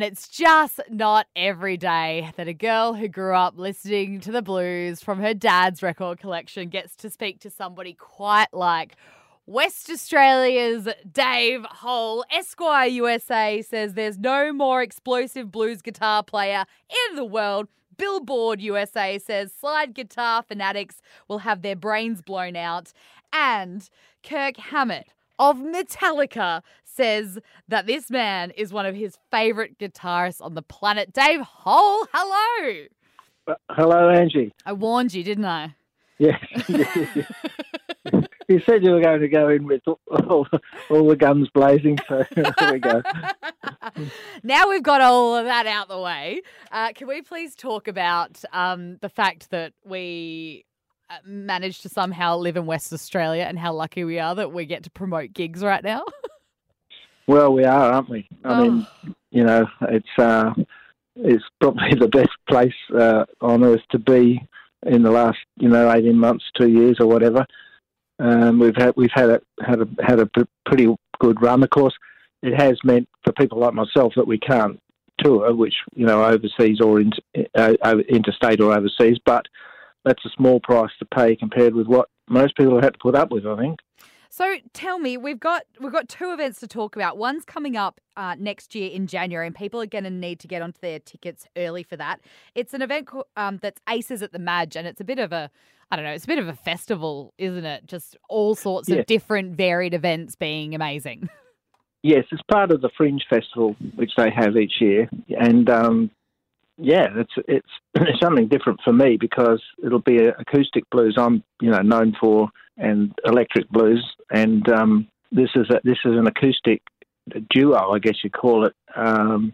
It's just not every day that a girl who grew up listening to the blues from her dad's record collection gets to speak to somebody quite like West Australia's Dave Hole. Esquire USA says there's no more explosive blues guitar player in the world. Billboard USA says slide guitar fanatics will have their brains blown out. And Kirk Hammett of Metallica says that this man is one of his favorite guitarists on the planet. Dave Hole, hello. Uh, hello, Angie. I warned you, didn't I? Yeah. you said you were going to go in with all, all the guns blazing, so there we go. now we've got all of that out the way. Uh, can we please talk about um, the fact that we uh, managed to somehow live in West Australia and how lucky we are that we get to promote gigs right now? Well, we are, aren't we? I oh. mean, you know, it's uh, it's probably the best place uh, on earth to be in the last, you know, eighteen months, two years, or whatever. Um, we've had we've had a had a had a pretty good run. Of course, it has meant for people like myself that we can't tour, which you know overseas or in, uh, interstate or overseas. But that's a small price to pay compared with what most people have had to put up with. I think. So tell me, we've got we've got two events to talk about. One's coming up uh, next year in January, and people are going to need to get onto their tickets early for that. It's an event um, that's Aces at the Madge, and it's a bit of a I don't know, it's a bit of a festival, isn't it? Just all sorts of different varied events being amazing. Yes, it's part of the Fringe Festival, which they have each year, and um, yeah, it's it's it's something different for me because it'll be acoustic blues. I'm you know known for and electric blues, and um, this is a, this is an acoustic duo, I guess you call it, um,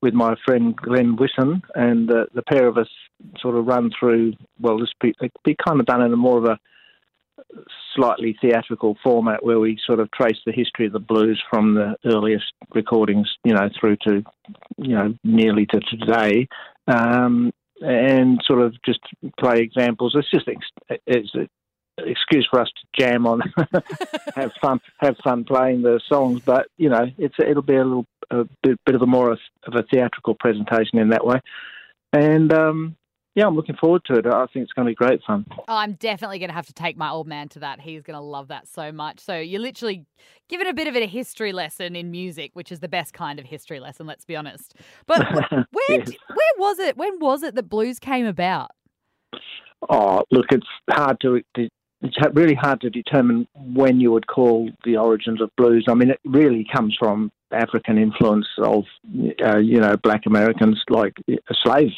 with my friend Glenn Wisson, and uh, the pair of us sort of run through. Well, this be, be kind of done in a more of a slightly theatrical format where we sort of trace the history of the blues from the earliest recordings, you know, through to, you know, nearly to today, um, and sort of just play examples. It's just it's excuse for us to jam on, have fun, have fun playing the songs. But you know, it's it'll be a little a bit, bit of a more of a theatrical presentation in that way, and um, yeah, I'm looking forward to it. I think it's going to be great fun. Oh, I'm definitely going to have to take my old man to that. He's going to love that so much. So you're literally giving a bit of a history lesson in music, which is the best kind of history lesson. Let's be honest. But where yes. where was it? When was it that blues came about? Oh, look, it's hard to it's really hard to determine when you would call the origins of blues. I mean, it really comes from African influence of uh, you know black Americans, like slave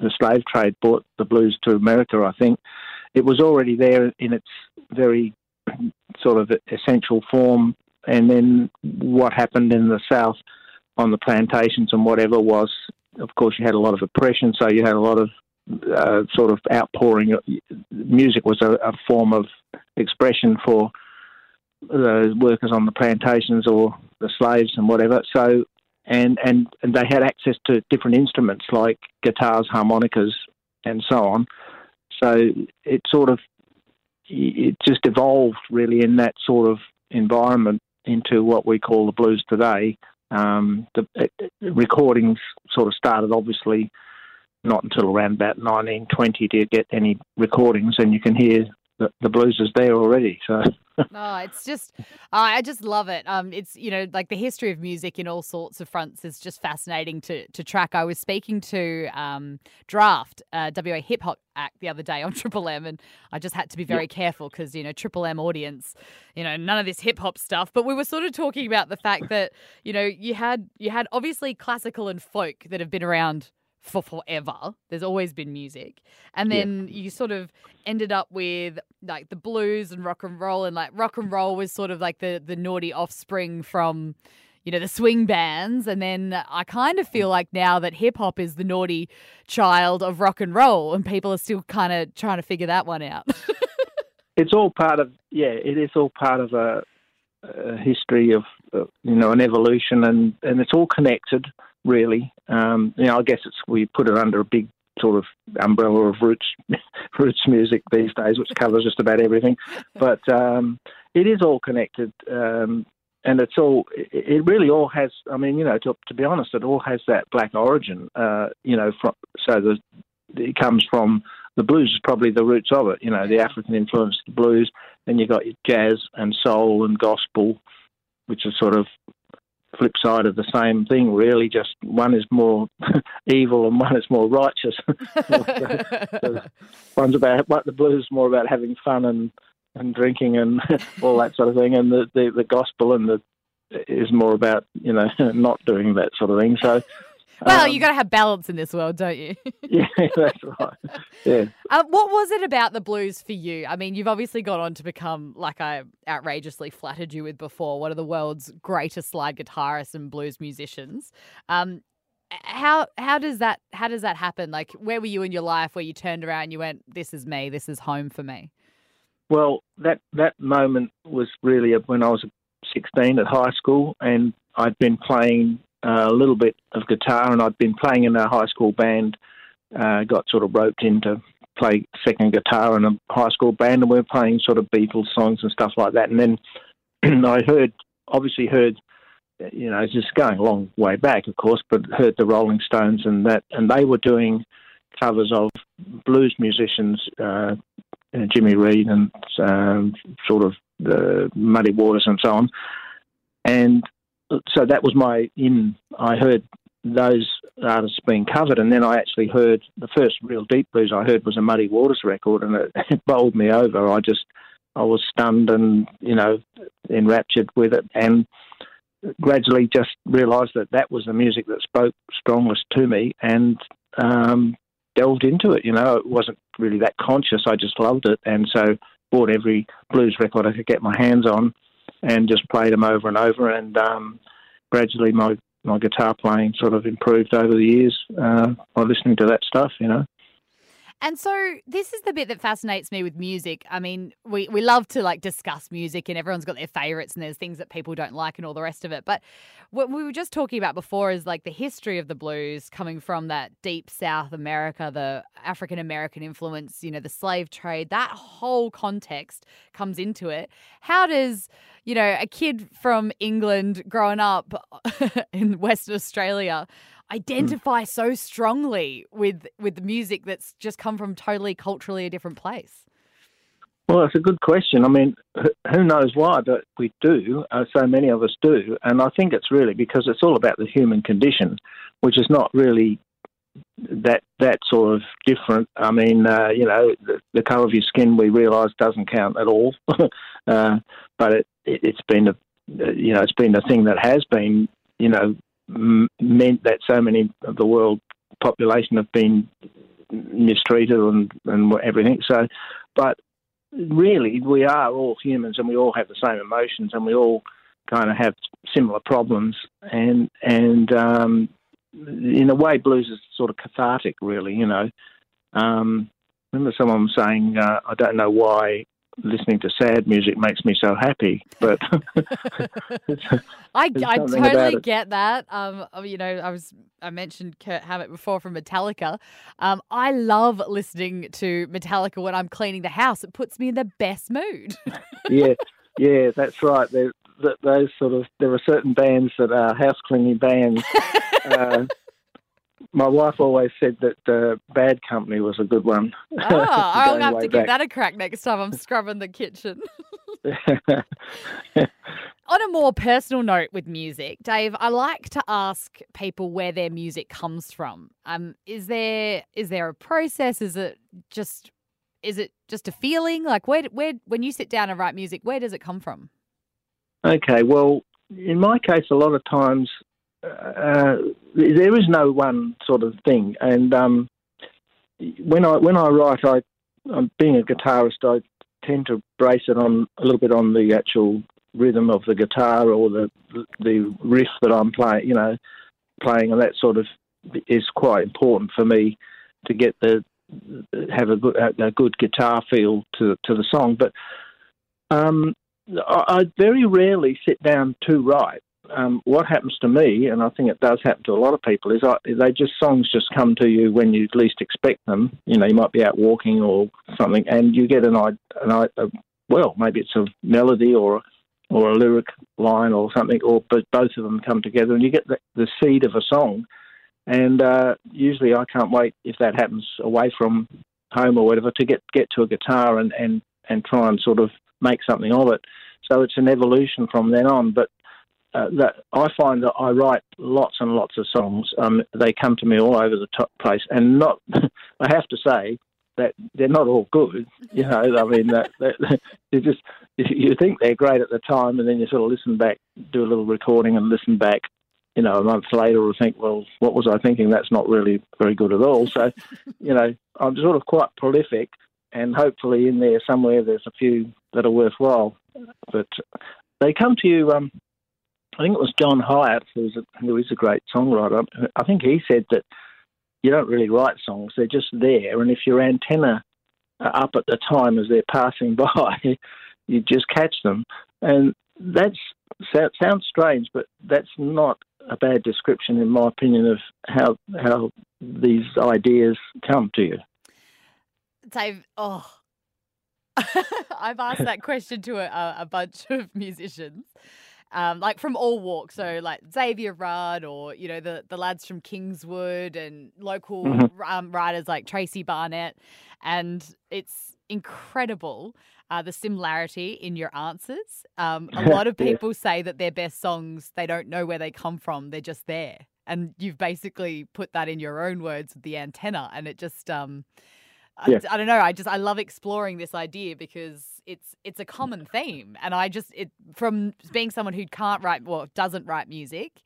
the slave trade brought the blues to America, I think, it was already there in its very sort of essential form. And then what happened in the South on the plantations and whatever was, of course, you had a lot of oppression, so you had a lot of uh, sort of outpouring. Music was a, a form of expression for the workers on the plantations or the slaves and whatever. So and, and, and they had access to different instruments like guitars, harmonicas, and so on. So it sort of it just evolved really in that sort of environment into what we call the blues today. Um, the recordings sort of started obviously not until around about 1920 to get any recordings, and you can hear the, the blues is there already. So. oh, it's just, I just love it. Um, it's you know like the history of music in all sorts of fronts is just fascinating to to track. I was speaking to um, Drapht, uh, WA Hip Hop Act the other day on Triple M, and I just had to be very yep. careful because you know Triple M audience, you know none of this hip hop stuff. But we were sort of talking about the fact that you know you had you had obviously classical and folk that have been around for forever. There's always been music. And then yeah. you sort of ended up with like the blues and rock and roll and like rock and roll was sort of like the the naughty offspring from you know the swing bands and then I kind of feel like now that hip hop is the naughty child of rock and roll and people are still kind of trying to figure that one out. it's all part of yeah, it is all part of a, a history of uh, you know an evolution and and it's all connected really. Um, you know, I guess it's we put it under a big sort of umbrella of roots roots music these days, which covers just about everything. But um, it is all connected. Um, and it's all it really all has. I mean, you know, to, to be honest, it all has that black origin. Uh, you know, from, so the, it comes from the blues is probably the roots of it. You know, the African influence, the blues. Then you got jazz and soul and gospel, which is sort of flip side of the same thing, really. Just one is more evil and one is more righteous. one's about the blues more about having fun and and drinking and all that sort of thing, and the, the, the gospel and the is more about you know not doing that sort of thing. So. Well, um, you got to have balance in this world, don't you? yeah, that's right. Yeah. Uh, what was it about the blues for you? I mean, you've obviously gone on to become, like I outrageously flattered you with before, one of the world's greatest slide guitarists and blues musicians. Um, how how does that how does that happen? Like, where were you in your life where you turned around and you went, "This is me. This is home for me." Well, that that moment was really when I was 16 at high school, and I'd been playing a little bit of guitar, and I'd been playing in a high school band. Uh, got sort of roped in to play second guitar in a high school band, and we were playing sort of Beatles songs and stuff like that. And then I heard, obviously heard, you know, it's just going a long way back, of course, but heard the Rolling Stones and that, and they were doing covers of blues musicians, uh, Jimmy Reed and um, sort of the Muddy Waters and so on. And so that was my in. I heard those artists being covered, and then I actually heard the first real deep blues I heard was a Muddy Waters record, and it, it bowled me over. I just I was stunned and you know enraptured with it, and gradually just realised that that was the music that spoke strongest to me, and um, delved into it. You know, it wasn't really that conscious. I just loved it, and so bought every blues record I could get my hands on, and just played them over and over. And um, gradually, my my guitar playing sort of improved over the years uh, by listening to that stuff. You know. And so this is the bit that fascinates me with music. I mean, we, we love to like discuss music and everyone's got their favorites and there's things that people don't like and all the rest of it. But what we were just talking about before is like the history of the blues coming from that deep South America, the African American influence, you know, the slave trade, that whole context comes into it. How does, you know, a kid from England growing up in Western Australia identify mm. so strongly with with the music that's just come from totally culturally a different place? Well, it's a good question. I mean, who knows why, but we do. Uh, so many of us do, and I think it's really because it's all about the human condition, which is not really that that sort of different. I mean, uh, you know, the, the, colour of your skin we realise doesn't count at all, uh, but it, it, has been a you know it's been a thing that has been you know meant that so many of the world population have been mistreated and, and everything. So, but really, we are all humans and we all have the same emotions and we all kind of have similar problems. And and um, in a way, blues is sort of cathartic, really. You know, um, remember someone saying, uh, "I don't know why listening to sad music makes me so happy. But I, I totally get that. Um, oh, you know, I was I mentioned Kirk Hammett before from Metallica. Um, I love listening to Metallica when I'm cleaning the house. It puts me in the best mood. yeah, yeah, that's right. There, those sort of there are certain bands that are house cleaning bands. Uh, my wife always said that uh, Bad Company was a good one. Oh, I'll have to back. give that a crack next time I'm scrubbing the kitchen. On a more personal note with music, Dave, I like to ask people where their music comes from. Um, is there is there a process? Is it just is it just a feeling? Like where where when you sit down and write music, where does it come from? Okay, well, in my case, a lot of times uh, there is no one sort of thing. And um, when I when I write, I I'm being a guitarist, I tend to brace it on a little bit on the actual rhythm of the guitar or the the riff that I'm playing. You know, playing, and that sort of is quite important for me to get the have a good a good guitar feel to to the song. But um, I, I very rarely sit down to write um, what happens to me, and I think it does happen to a lot of people, is I, they just songs just come to you when you least expect them. You know, you might be out walking or something, and you get an, an, a, well, maybe it's a melody or or a lyric line or something, or but both of them come together, and you get the, the seed of a song. And uh, usually, I can't wait if that happens away from home or whatever to get get to a guitar and and and try and sort of make something of it. So it's an evolution from then on. But uh, that I find that I write lots and lots of songs. Um, they come to me all over the top place, and not. I have to say that they're not all good. You know, I mean, that, that, you just you think they're great at the time, and then you sort of listen back, do a little recording, and listen back. You know, a month later, or think, well, what was I thinking? That's not really very good at all. So, you know, I'm sort of quite prolific, and hopefully in there somewhere there's a few that are worthwhile. But they come to you. Um, I think it was John Hiatt, who's a, who is a great songwriter. I think he said that you don't really write songs; they're just there, and if your antenna are up at the time as they're passing by, you just catch them. And that sounds strange, but that's not a bad description, in my opinion, of how how these ideas come to you. Dave, oh, I've asked that question to a, a bunch of musicians, um, like from all walks. So like Xavier Rudd or, you know, the, the lads from Kingswood and local mm-hmm. um, writers like Tracy Barnett. And it's incredible uh, the similarity in your answers. Um, a lot of people say that their best songs, they don't know where they come from, they're just there. And you've basically put that in your own words with the antenna. And it just, um, yeah. I, I, don't know. I just I love exploring this idea because it's it's a common theme, and I just it from being someone who can't write well doesn't write music,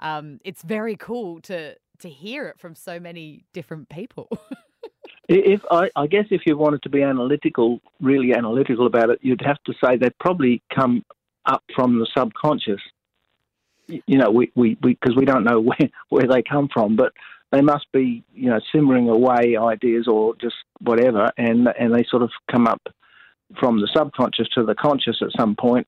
um, it's very cool to to hear it from so many different people. if I, I guess if you wanted to be analytical, really analytical about it, you'd have to say they probably come up from the subconscious. You know, we we because we, we don't know where where they come from, but they must be, you know, simmering away ideas or just whatever, and and they sort of come up from the subconscious to the conscious at some point,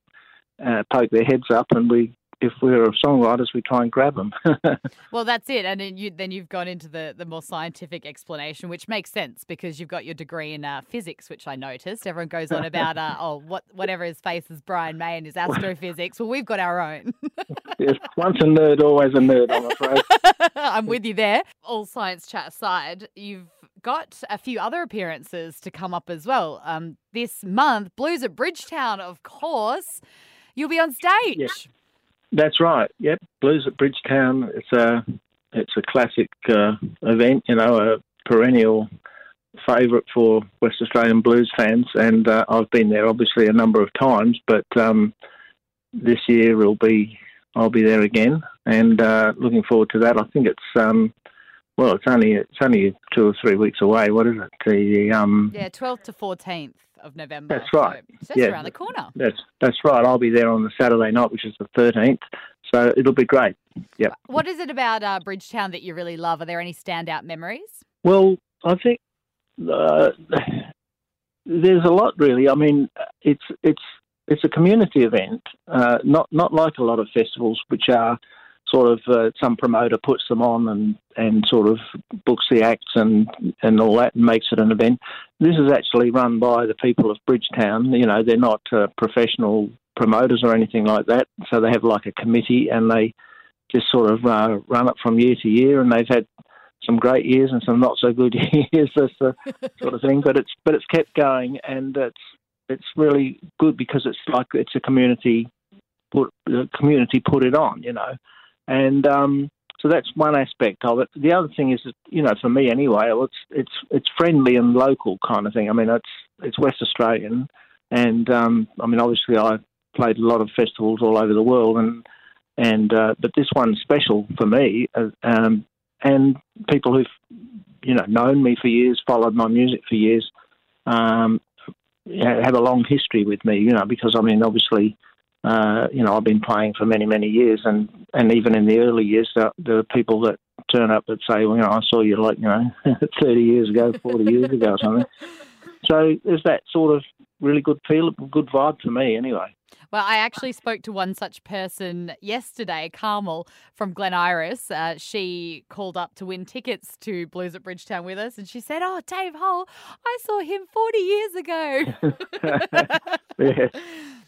uh, poke their heads up, and we if we're songwriters, we try and grab them. well, that's it, and then, you, then you've gone into the, the more scientific explanation, which makes sense because you've got your degree in uh, physics, which I noticed. Everyone goes on about uh, oh, what whatever his face is, Brian May and his astrophysics. Well, we've got our own. yes, once a nerd, always a nerd. I'm afraid. I'm with you there. All science chat aside, you've got a few other appearances to come up as well. Um, this month, Blues at Bridgetown, of course. You'll be on stage. That's right. Yep, Blues at Bridgetown. It's a it's a classic uh, event. You know, a perennial favourite for West Australian blues fans, and uh, I've been there obviously a number of times. But um, this year will be I'll be there again, and uh, looking forward to that. I think it's um, well, it's only it's only two or three weeks away. What is it? The um, yeah, twelfth to fourteenth of November. That's right. So yeah, around the corner. That's that's right. I'll be there on the Saturday night, which is the thirteenth. So it'll be great. Yeah. What is it about uh, Bridgetown that you really love? Are there any standout memories? Well, I think uh, there's a lot really. I mean, it's it's it's a community event, uh, not not like a lot of festivals, which are sort of uh, some promoter puts them on and, and sort of books the acts and, and all that and makes it an event. This is actually run by the people of Bridgetown. You know, they're not uh, professional promoters or anything like that. So they have like a committee and they just sort of uh, run it from year to year. And they've had some great years and some not so good years, this the sort of thing. But it's but it's kept going and it's it's really good because it's like it's a community put community put it on, you know. And um, so that's one aspect of it. The other thing is, you know, for me anyway, it's it's it's friendly and local kind of thing. I mean, it's it's West Australian, and um, I mean, obviously, I played a lot of festivals all over the world, and and uh, but this one's special for me, uh, um, and people who've you know known me for years, followed my music for years, um, have a long history with me. You know, because I mean, obviously uh, you know, I've been playing for many, many years, and, and even in the early years, there, there are people that turn up that say, well, you know, I saw you like, you know, 30 years ago, 40 years ago, or something. So there's that sort of really good feel, good vibe for me, anyway. Well, I actually spoke to one such person yesterday, Carmel from Glen Iris. Uh, she called up to win tickets to Blues at Bridgetown with us, and she said, "Oh, Dave Hole, I saw him forty years ago." yeah,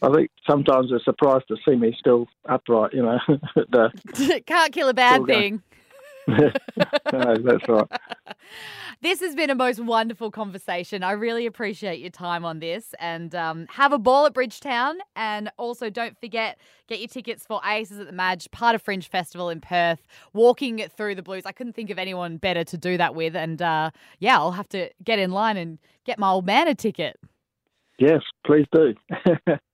I think sometimes they're surprised to see me still upright. You know, the, can't kill a bad thing. no, that's right. This has been a most wonderful conversation. I really appreciate your time on this and um, have a ball at Bridgetown. And also, don't forget, get your tickets for Aces at the Madge, part of Fringe Festival in Perth, walking through the blues. I couldn't think of anyone better to do that with. And uh, yeah, I'll have to get in line and get my old man a ticket. Yes, please do.